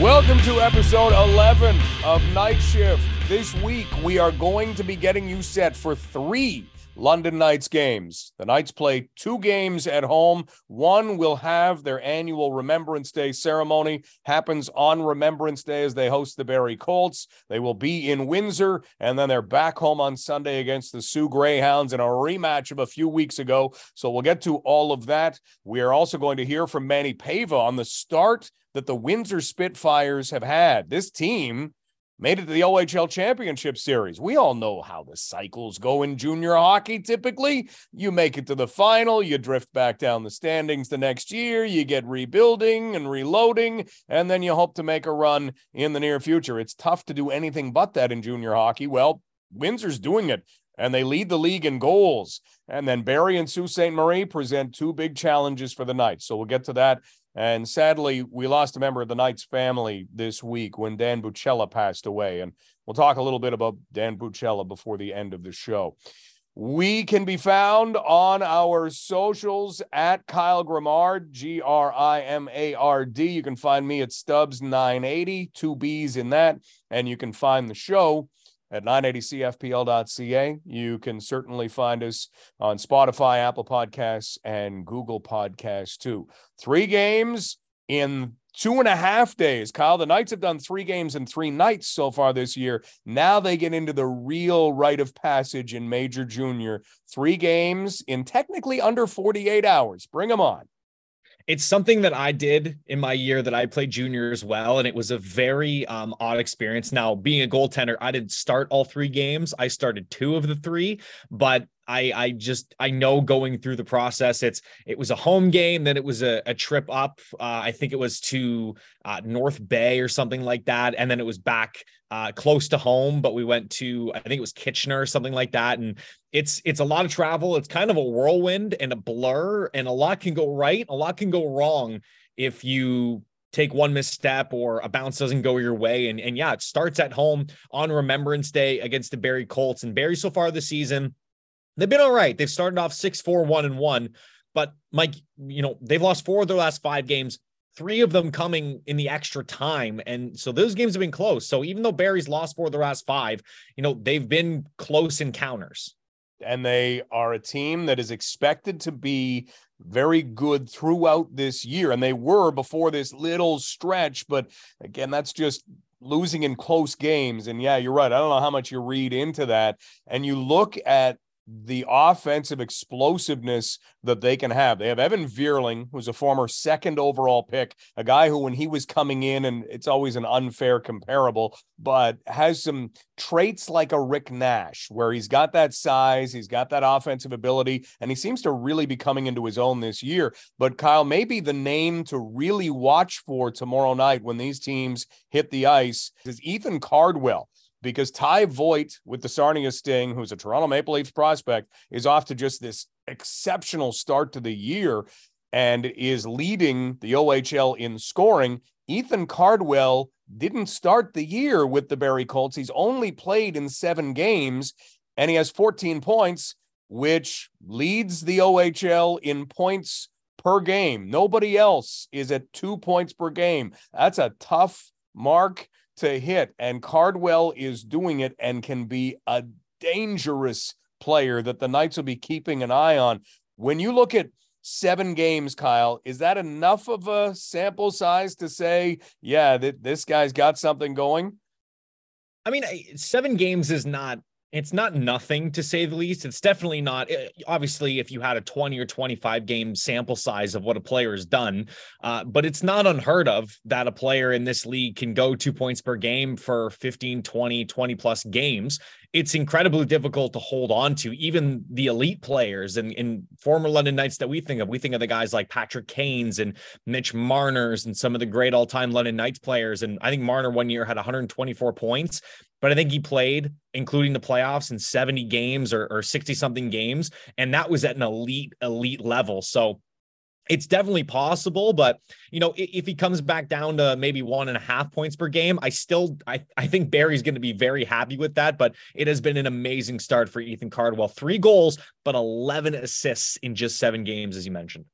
Welcome to episode 11 of Knight Shift. This week, we are going to be getting you set for three London Knights games. The Knights play two games at home. One will have their annual Remembrance Day ceremony, happens on Remembrance Day as they host the Barrie Colts. They will be in Windsor, and then they're back home on Sunday against the Soo Greyhounds in a rematch of a few weeks ago. So we'll get to all of that. We are also going to hear from Manny Paiva on the start that the Windsor Spitfires have had. This team made it to the OHL Championship Series. We all know how the cycles go in junior hockey. Typically, you make it to the final, you drift back down the standings the next year, you get rebuilding and reloading, and then you hope to make a run in the near future. It's tough to do anything but that in junior hockey. Well, Windsor's doing it. And they lead the league in goals. And then Barrie and Sault Ste. Marie present two big challenges for the Knights. So we'll get to that and sadly, we lost a member of the Knights family this week when Dan Buccella passed away. And we'll talk a little bit about Dan Buccella before the end of the show. We can be found on our socials at Kyle Grimard, G R I M A R D. You can find me at Stubbs980, two B's in that. And you can find the show at 980cfpl.ca. You can certainly find us on Spotify, Apple Podcasts, and Google Podcasts too. Three games in two and a half days. Kyle, the Knights have done three games in three nights so far this year. Now they get into the real rite of passage in Major Junior. Three games in technically under 48 hours. Bring them on it's something that I did in my year that I played junior as well. And it was a very um, odd experience. Now, being a goaltender, I didn't start all three games. I started two of the three, but I I just I know going through the process. It's it was a home game, then it was a, a trip up. Uh, I think it was to uh, North Bay or something like that, and then it was back uh, close to home. But we went to I think it was Kitchener or something like that, and it's it's a lot of travel. It's kind of a whirlwind and a blur, and a lot can go right, a lot can go wrong if you take one misstep or a bounce doesn't go your way. And, and yeah, it starts at home on Remembrance Day against the Barrie Colts. And Barrie so far this season, They've been all right. They've started off 6 4 1 and 1. But Mike, you know, they've lost four of their last five games, three of them coming in the extra time. And so those games have been close. So even though Barrie's lost four of their last five, you know, they've been close encounters. And they are a team that is expected to be very good throughout this year. And they were before this little stretch. But again, that's just losing in close games. And yeah, you're right. I don't know how much you read into that. And you look at the offensive explosiveness that they can have. They have Evan Vierling, who's a former second overall pick, a guy who, when he was coming in, and it's always an unfair comparable, but has some traits like a Rick Nash, where he's got that size, he's got that offensive ability, and he seems to really be coming into his own this year. But Kyle, maybe the name to really watch for tomorrow night when these teams hit the ice is Ethan Cardwell because Ty Voit with the Sarnia Sting, who's a Toronto Maple Leafs prospect, is off to just this exceptional start to the year and is leading the OHL in scoring. Ethan Cardwell didn't start the year with the Barrie Colts. He's only played in seven games and he has 14 points, which leads the OHL in points per game. Nobody else is at two points per game. That's a tough mark to hit, and Cardwell is doing it and can be a dangerous player that the Knights will be keeping an eye on. When you look at seven games, Kyle, is that enough of a sample size to say, yeah, that this guy's got something going? I mean, seven games is not it's not nothing to say the least. It's definitely not. Eh, obviously, if you had a 20 or 25 game sample size of what a player has done, uh, but it's not unheard of that a player in this league can go two points per game for 15, 20, 20 plus games. It's incredibly difficult to hold on to. Even the elite players and, and former London Knights that we think of, we think of the guys like Patrick Kane's and Mitch Marner's and some of the great all time London Knights players. And I think Marner one year had 124 points but I think he played, including the playoffs, in 70 games or 60 something games. And that was at an elite, elite level. So it's definitely possible, but you know, if he comes back down to maybe one and a half points per game, I still I, I think Barrie's going to be very happy with that. But it has been an amazing start for Ethan Cardwell. Three goals, but 11 assists in just seven games, as you mentioned.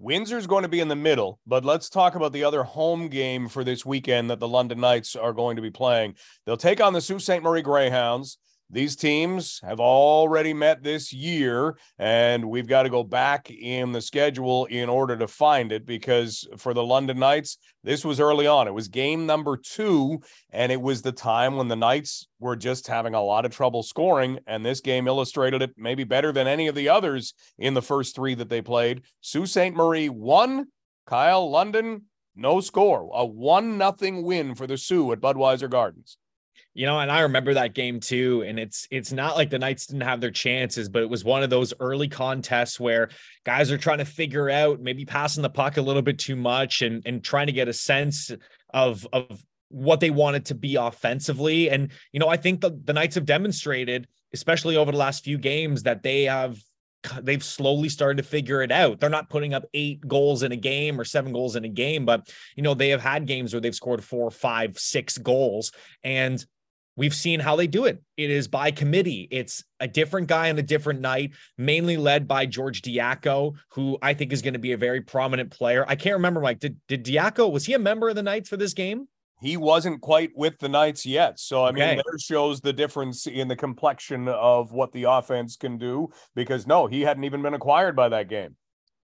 Windsor's going to be in the middle, but let's talk about the other home game for this weekend that the London Knights are going to be playing. They'll take on the Sault Ste. Marie Greyhounds. These teams have already met this year, and we've got to go back in the schedule in order to find it because for the London Knights, this was early on. It was game number two, and it was the time when the Knights were just having a lot of trouble scoring. And this game illustrated it maybe better than any of the others in the first three that they played. Sault Ste. Marie won, Kyle London, no score, a one nothing win for the Soo at Budweiser Gardens you know, and I remember that game too. And it's it's not like the Knights didn't have their chances, but it was one of those early contests where guys are trying to figure out maybe passing the puck a little bit too much and and trying to get a sense of of what they wanted to be offensively. And you know, I think the, the Knights have demonstrated, especially over the last few games, that they have they've slowly started to figure it out. They're not putting up eight goals in a game or seven goals in a game, but you know, they have had games where they've scored four, five, six goals. And We've seen how they do it. It is by committee. It's a different guy on a different night, mainly led by George Diaco, who I think is going to be a very prominent player. I can't remember, Mike. Did did Diaco was he a member of the Knights for this game? He wasn't quite with the Knights yet. So I okay. mean, there shows the difference in the complexion of what the offense can do. Because no, he hadn't even been acquired by that game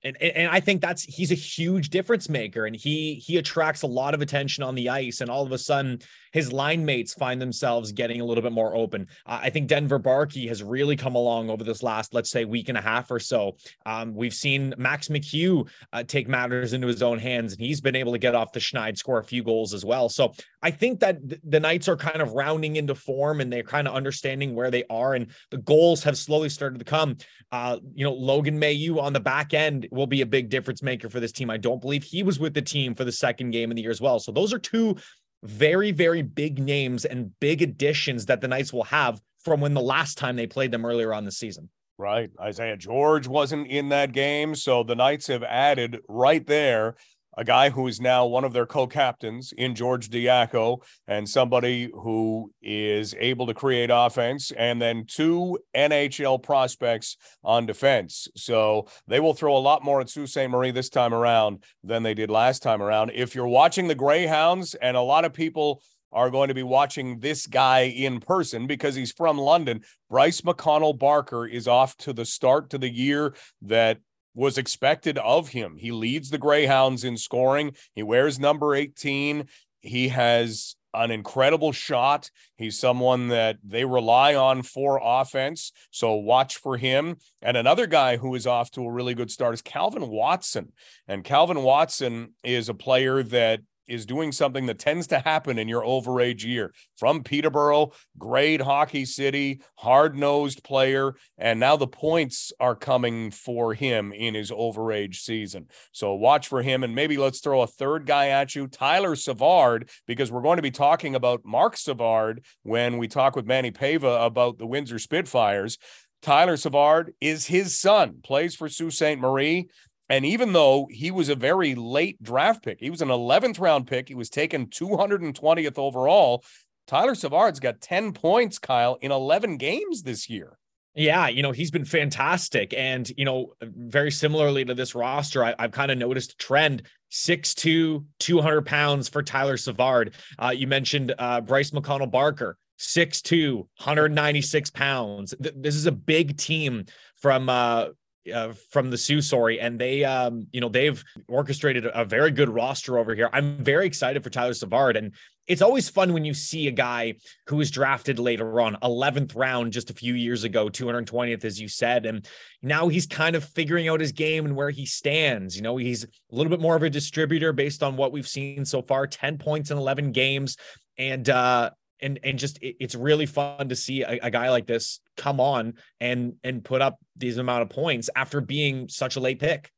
and and I think that's he's a huge difference maker, and he he attracts a lot of attention on the ice, and all of a sudden his line mates find themselves getting a little bit more open. I think Denver Barkey has really come along over this last, let's say, week and a half or so. Um, we've seen Max McHugh uh, take matters into his own hands, and he's been able to get off the schneid, score a few goals as well. So I think that th- the Knights are kind of rounding into form, and they're kind of understanding where they are, and the goals have slowly started to come. Uh, you know, Logan Mailloux on the back end will be a big difference maker for this team. I don't believe he was with the team for the second game of the year as well. So those are two very, very big names and big additions that the Knights will have from when the last time they played them earlier on the season. Right. Isaiah George wasn't in that game. So the Knights have added right there a guy who is now one of their co-captains in George Diaco and somebody who is able to create offense and then two NHL prospects on defense. So they will throw a lot more at Sault Ste. Marie this time around than they did last time around. If you're watching the Greyhounds and a lot of people are going to be watching this guy in person because he's from London. Bryce McConnell Barker is off to the start to the year that was expected of him. He leads the Greyhounds in scoring. He wears number 18. He has an incredible shot. He's someone that they rely on for offense. So watch for him. And another guy who is off to a really good start is Calvin Watson. And Calvin Watson is a player that is doing something that tends to happen in your overage year. From Peterborough, great hockey city, hard nosed player, and now the points are coming for him in his overage season. So watch for him, and maybe let's throw a third guy at you, Tyler Savard, because we're going to be talking about Mark Savard when we talk with Manny Paiva about the Windsor Spitfires. Tyler Savard is his son, plays for Sault Ste. Marie. And even though he was a very late draft pick, he was an 11th round pick, he was taken 220th overall. Tyler Savard's got 10 points, Kyle, in 11 games this year. Yeah, you know, he's been fantastic. And, you know, very similarly to this roster, I, have kind of noticed a trend 6'2, 200 pounds for Tyler Savard. Uh, you mentioned uh, Bryce McConnell Barker, 6'2, 196 pounds. Th- this is a big team from uh, uh, from the Sioux story, and they, um, you know, they've orchestrated a very good roster over here. I'm very excited for Tyler Savard, and it's always fun when you see a guy who was drafted later on, 11th round just a few years ago, 220th, as you said, and now he's kind of figuring out his game and where he stands. You know, he's a little bit more of a distributor based on what we've seen so far, 10 points in 11 games, and uh, and and just it, it's really fun to see a, a, guy like this come on and and put up these amount of points after being such a late pick.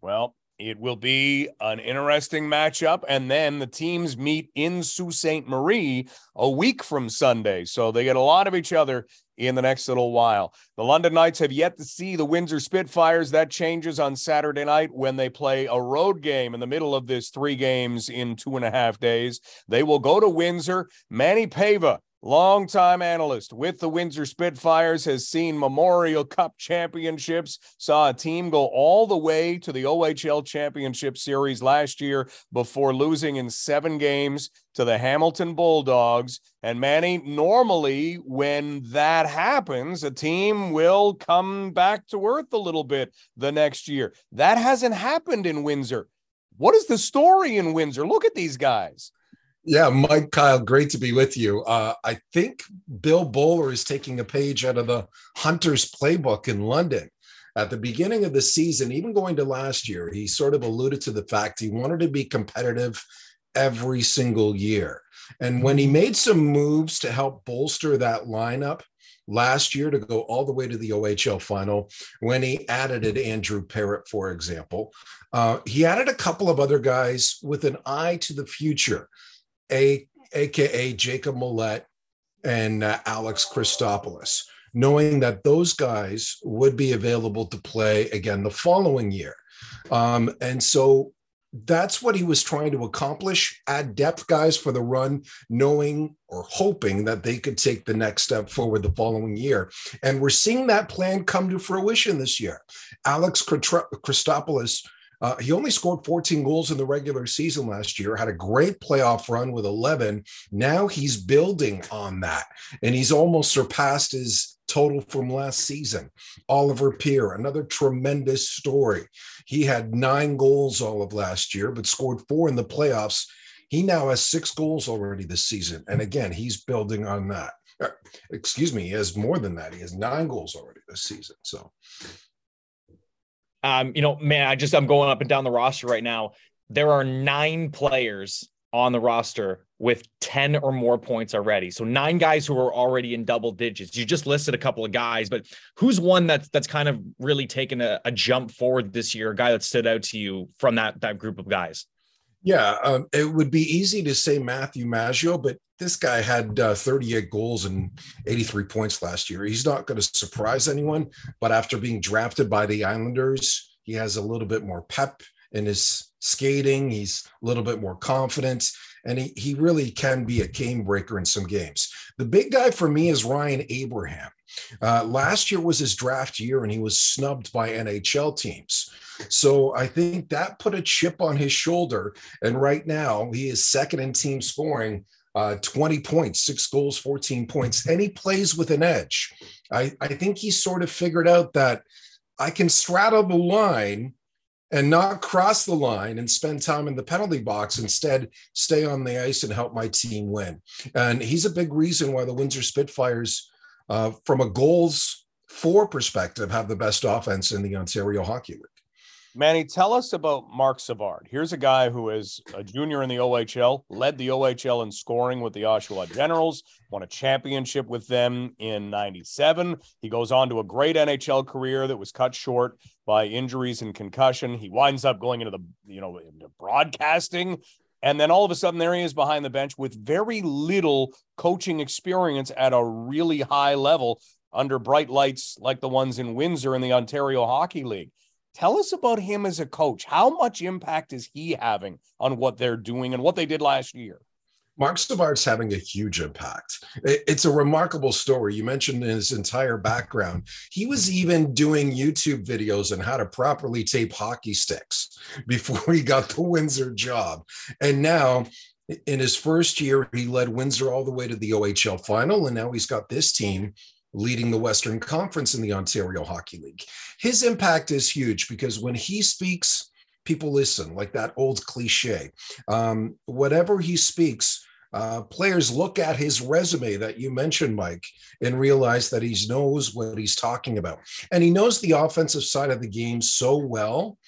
Well, it will be an interesting matchup. And then the teams meet in Sault Ste. Marie a week from Sunday. So they get a lot of each other in the next little while. The London Knights have yet to see the Windsor Spitfires. That changes on Saturday night when they play a road game in the middle of this three games in two and a half days. They will go to Windsor. Manny Paiva Longtime analyst with the Windsor Spitfires has seen Memorial Cup championships, saw a team go all the way to the OHL Championship Series last year before losing in seven games to the Hamilton Bulldogs. And Manny, normally when that happens, a team will come back to earth a little bit the next year. That hasn't happened in Windsor. What is the story in Windsor? Look at these guys. Yeah, Mike Kyle, great to be with you. Uh, I think Bill Bowler is taking a page out of the Hunters playbook in London. At the beginning of the season, even going to last year, he sort of alluded to the fact he wanted to be competitive every single year. And when he made some moves to help bolster that lineup last year to go all the way to the OHL final, when he added it, Andrew Parrott, for example, uh, he added a couple of other guys with an eye to the future a, aka Jacob Millette and uh, Alex Christopoulos, knowing that those guys would be available to play again the following year. Um, and so that's what he was trying to accomplish add depth guys for the run knowing or hoping that they could take the next step forward the following year and we're seeing that plan come to fruition this year alex christopoulos uh, he only scored 14 goals in the regular season last year, had a great playoff run with 11. Now he's building on that, and he's almost surpassed his total from last season. Oliver Peer, another tremendous story. He had nine goals all of last year, but scored four in the playoffs. He now has six goals already this season. And again, he's building on that. Uh, excuse me, he has more than that. He has nine goals already this season. So um, you know, man, I just I'm going up and down the roster right now. There are nine players on the roster with 10 or more points already. So nine guys who are already in double digits. You just listed a couple of guys, but who's one that's that's kind of really taken a, a jump forward this year, a guy that stood out to you from that that group of guys? Yeah, um, it would be easy to say Matthew Maggio, but this guy had uh, 38 goals and 83 points last year. He's not going to surprise anyone, but after being drafted by the Islanders, he has a little bit more pep in his skating. He's a little bit more confident, and he, he really can be a game breaker in some games. The big guy for me is Ryan Abraham. Uh, last year was his draft year, and he was snubbed by NHL teams. So I think that put a chip on his shoulder. And right now, he is second in team scoring. Uh, 20 points, six goals, 14 points, and he plays with an edge. I, I think he sort of figured out that I can straddle the line and not cross the line and spend time in the penalty box. Instead, stay on the ice and help my team win. And he's a big reason why the Windsor Spitfires, uh, from a goals for perspective, have the best offense in the Ontario Hockey League. Manny, tell us about Mark Savard. Here's a guy who is a junior in the OHL, led the OHL in scoring with the Oshawa Generals, won a championship with them in 97. He goes on to a great NHL career that was cut short by injuries and concussion. He winds up going into the, you know, into broadcasting. And then all of a sudden, there he is behind the bench with very little coaching experience at a really high level under bright lights like the ones in Windsor in the Ontario Hockey League. Tell us about him as a coach. How much impact is he having on what they're doing and what they did last year? Mark Savard's having a huge impact. It's a remarkable story. You mentioned his entire background. He was even doing YouTube videos on how to properly tape hockey sticks before he got the Windsor job. And now, in his first year, he led Windsor all the way to the OHL final. And now he's got this team leading the Western Conference in the Ontario Hockey League. His impact is huge because when he speaks, people listen, like that old cliche. Um, whatever he speaks, uh, players look at his resume that you mentioned, Mike, and realize that he knows what he's talking about. And he knows the offensive side of the game so well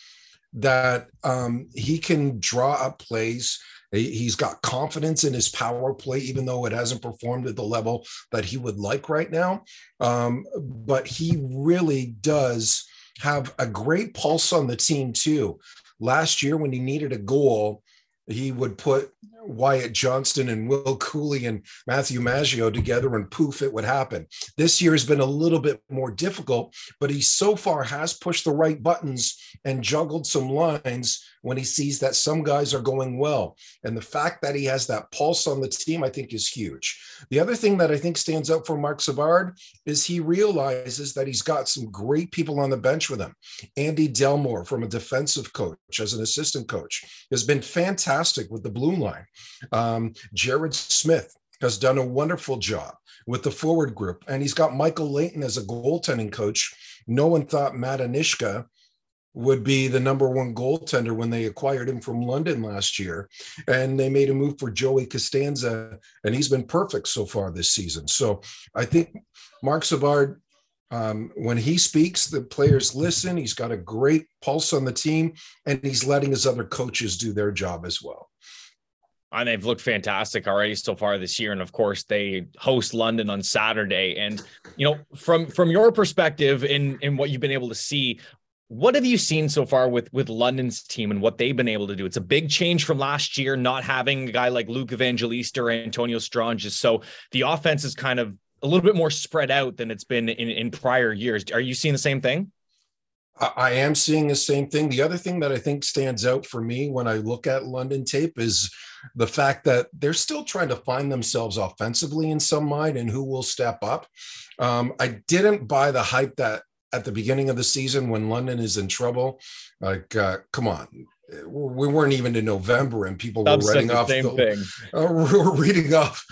that um, he can draw up plays He's got confidence in his power play, even though it hasn't performed at the level that he would like right now. Um, but he really does have a great pulse on the team, too. Last year, when he needed a goal, he would put Wyatt Johnston and Will Cuylle and Matthew Maggio together, and poof, it would happen. This year has been a little bit more difficult, but he so far has pushed the right buttons and juggled some lines when he sees that some guys are going well. And the fact that he has that pulse on the team, I think, is huge. The other thing that I think stands out for Mark Savard is he realizes that he's got some great people on the bench with him. Andy Delmore, from a defensive coach as an assistant coach, has been fantastic with the blue line. Um, Jared Smith has done a wonderful job with the forward group. And he's got Michael Leighton as a goaltending coach. No one thought Matt Anishka would be the number one goaltender when they acquired him from London last year. And they made a move for Joey Costanza, and he's been perfect so far this season. So I think Mark Savard, um, when he speaks, the players listen. He's got a great pulse on the team, and he's letting his other coaches do their job as well and they've looked fantastic already so far this year and of course they host london on saturday and you know from from your perspective in in what you've been able to see what have you seen so far with with London's team and what they've been able to do? It's a big change from last year, not having a guy like Luke Evangelista or Antonio Stranges. So the offense is kind of a little bit more spread out than it's been in, in prior years. Are you seeing the same thing? I am seeing the same thing. The other thing that I think stands out for me when I look at London tape is the fact that they're still trying to find themselves offensively in some mind and who will step up. Um, I didn't buy the hype that at the beginning of the season when London is in trouble. Like, uh, come on, we weren't even in November, and people were writing off the, thing. Uh, we're reading off,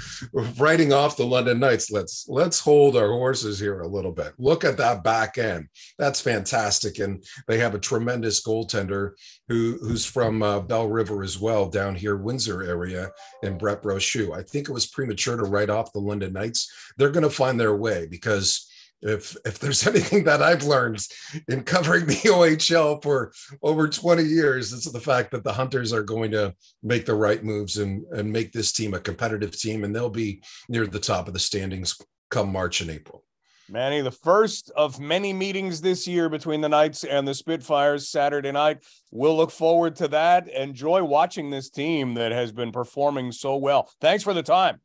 writing off the London Knights. Let's let's hold our horses here a little bit. Look at that back end. That's fantastic, and they have a tremendous goaltender who who's from uh, Belle River as well, down here Windsor area, in Brett Brochu. I think it was premature to write off the London Knights. They're going to find their way because if if there's anything that I've learned in covering the OHL for over 20 years, it's the fact that the Hunters are going to make the right moves and and make this team a competitive team, and they'll be near the top of the standings come March and April. Manny, the first of many meetings this year between the Knights and the Spitfires Saturday night. We'll look forward to that. Enjoy watching this team that has been performing so well. Thanks for the time.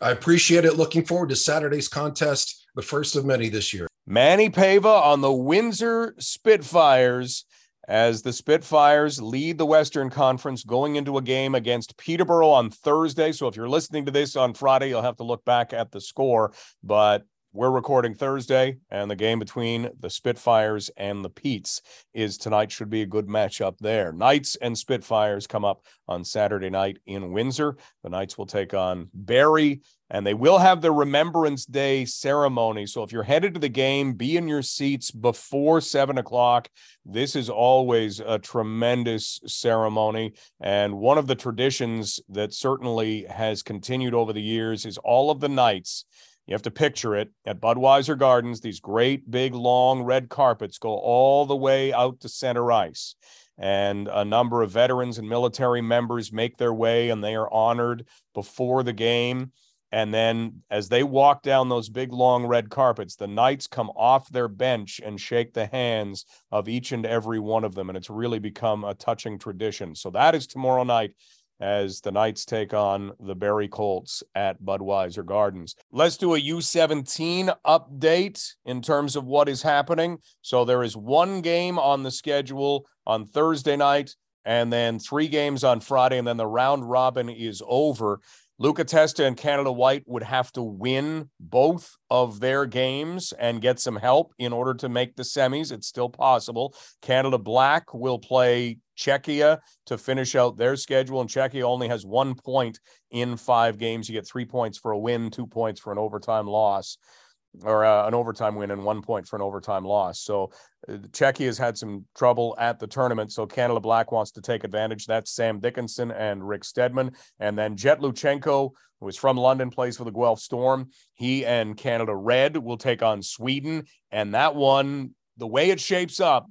I appreciate it. Looking forward to Saturday's contest the first of many this year. Manny Paiva on the Windsor Spitfires as the Spitfires lead the Western Conference going into a game against Peterborough on Thursday. So if you're listening to this on Friday, you'll have to look back at the score. But we're recording Thursday, and the game between the Spitfires and the Petes is tonight. Should be a good matchup there. Knights and Spitfires come up on Saturday night in Windsor. The Knights will take on Barrie, and they will have the Remembrance Day ceremony. So if you're headed to the game, be in your seats before seven o'clock. This is always a tremendous ceremony. And one of the traditions that certainly has continued over the years is all of the Knights you have to picture it at Budweiser Gardens. These great, big, long red carpets go all the way out to center ice. And a number of veterans and military members make their way and they are honored before the game. And then as they walk down those big, long red carpets, the Knights come off their bench and shake the hands of each and every one of them. And it's really become a touching tradition. So that is tomorrow night as the Knights take on the Barrie Colts at Budweiser Gardens. Let's do a U17 update in terms of what is happening. So there is one game on the schedule on Thursday night and then three games on Friday, and then the round robin is over. Luca Testa and Canada White would have to win both of their games and get some help in order to make the semis. It's still possible. Canada Black will play Czechia to finish out their schedule, and Czechia only has one point in five games. You get three points for a win, two points for an overtime loss or uh, an overtime win and one point for an overtime loss. So uh, Czechia has had some trouble at the tournament. So Canada Black wants to take advantage. That's Sam Dickinson and Rick Stedman. And then Jett Luchanko, who is from London, plays for the Guelph Storm. He and Canada Red will take on Sweden. And that one, the way it shapes up,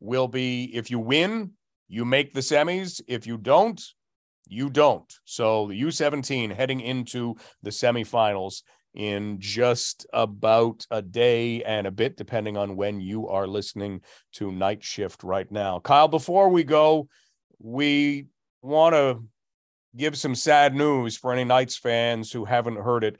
will be if you win, you make the semis. If you don't, you don't. So the U17 heading into the semifinals in just about a day and a bit, depending on when you are listening to Knight Shift right now. Kyle, before we go, we want to give some sad news for any Knights fans who haven't heard it.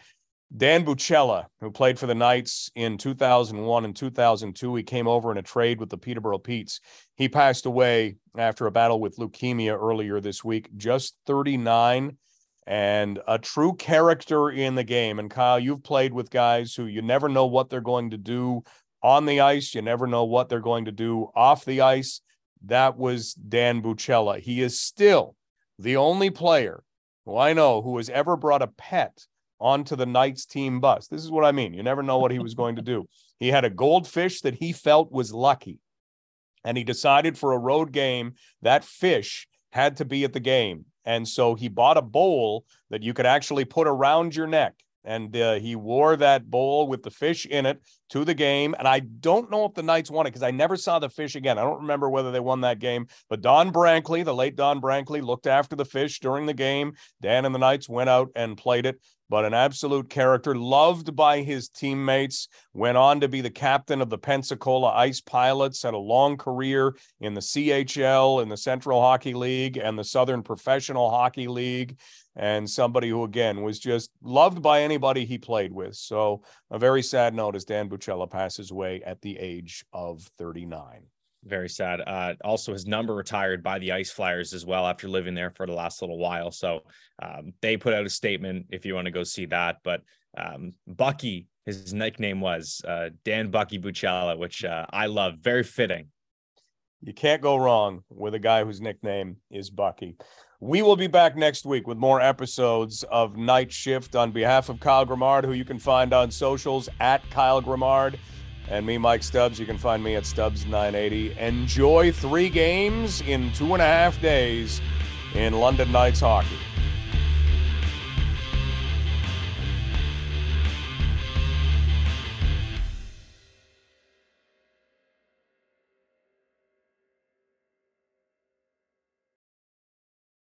Dan Buccella, who played for the Knights in 2001 and 2002, he came over in a trade with the Peterborough Petes. He passed away after a battle with leukemia earlier this week, just 39 and a true character in the game. And Kyle, you've played with guys who you never know what they're going to do on the ice, you never know what they're going to do off the ice. That was Dan Buccella. He is still the only player who I know who has ever brought a pet onto the Knights team bus. This is what I mean. You never know what he was going to do. He had a goldfish that he felt was lucky. And he decided for a road game that fish had to be at the game. And so he bought a bowl that you could actually put around your neck and uh, he wore that bowl with the fish in it to the game. And I don't know if the Knights won it because I never saw the fish again. I don't remember whether they won that game, but Don Brankley, the late Don Brankley, looked after the fish during the game. Dan and the Knights went out and played it but an absolute character, loved by his teammates, went on to be the captain of the Pensacola Ice Pilots, had a long career in the CHL, in the Central Hockey League, and the Southern Professional Hockey League and somebody who again was just loved by anybody he played with. So a very sad note as Dan Buccella passes away at the age of 39. Very sad. Uh, also, his number retired by the Ice Flyers as well after living there for the last little while. So um, they put out a statement if you want to go see that. But um, Bucky, his nickname was uh, Dan Bucky Buccella, which uh, I love. Very fitting. You can't go wrong with a guy whose nickname is Bucky. We will be back next week with more episodes of Knight Shift on behalf of Kyle Grimard, who you can find on socials at Kyle Grimard, and me, Mike Stubbs. You can find me at Stubbs980. Enjoy three games in two and a half days in London Knights hockey.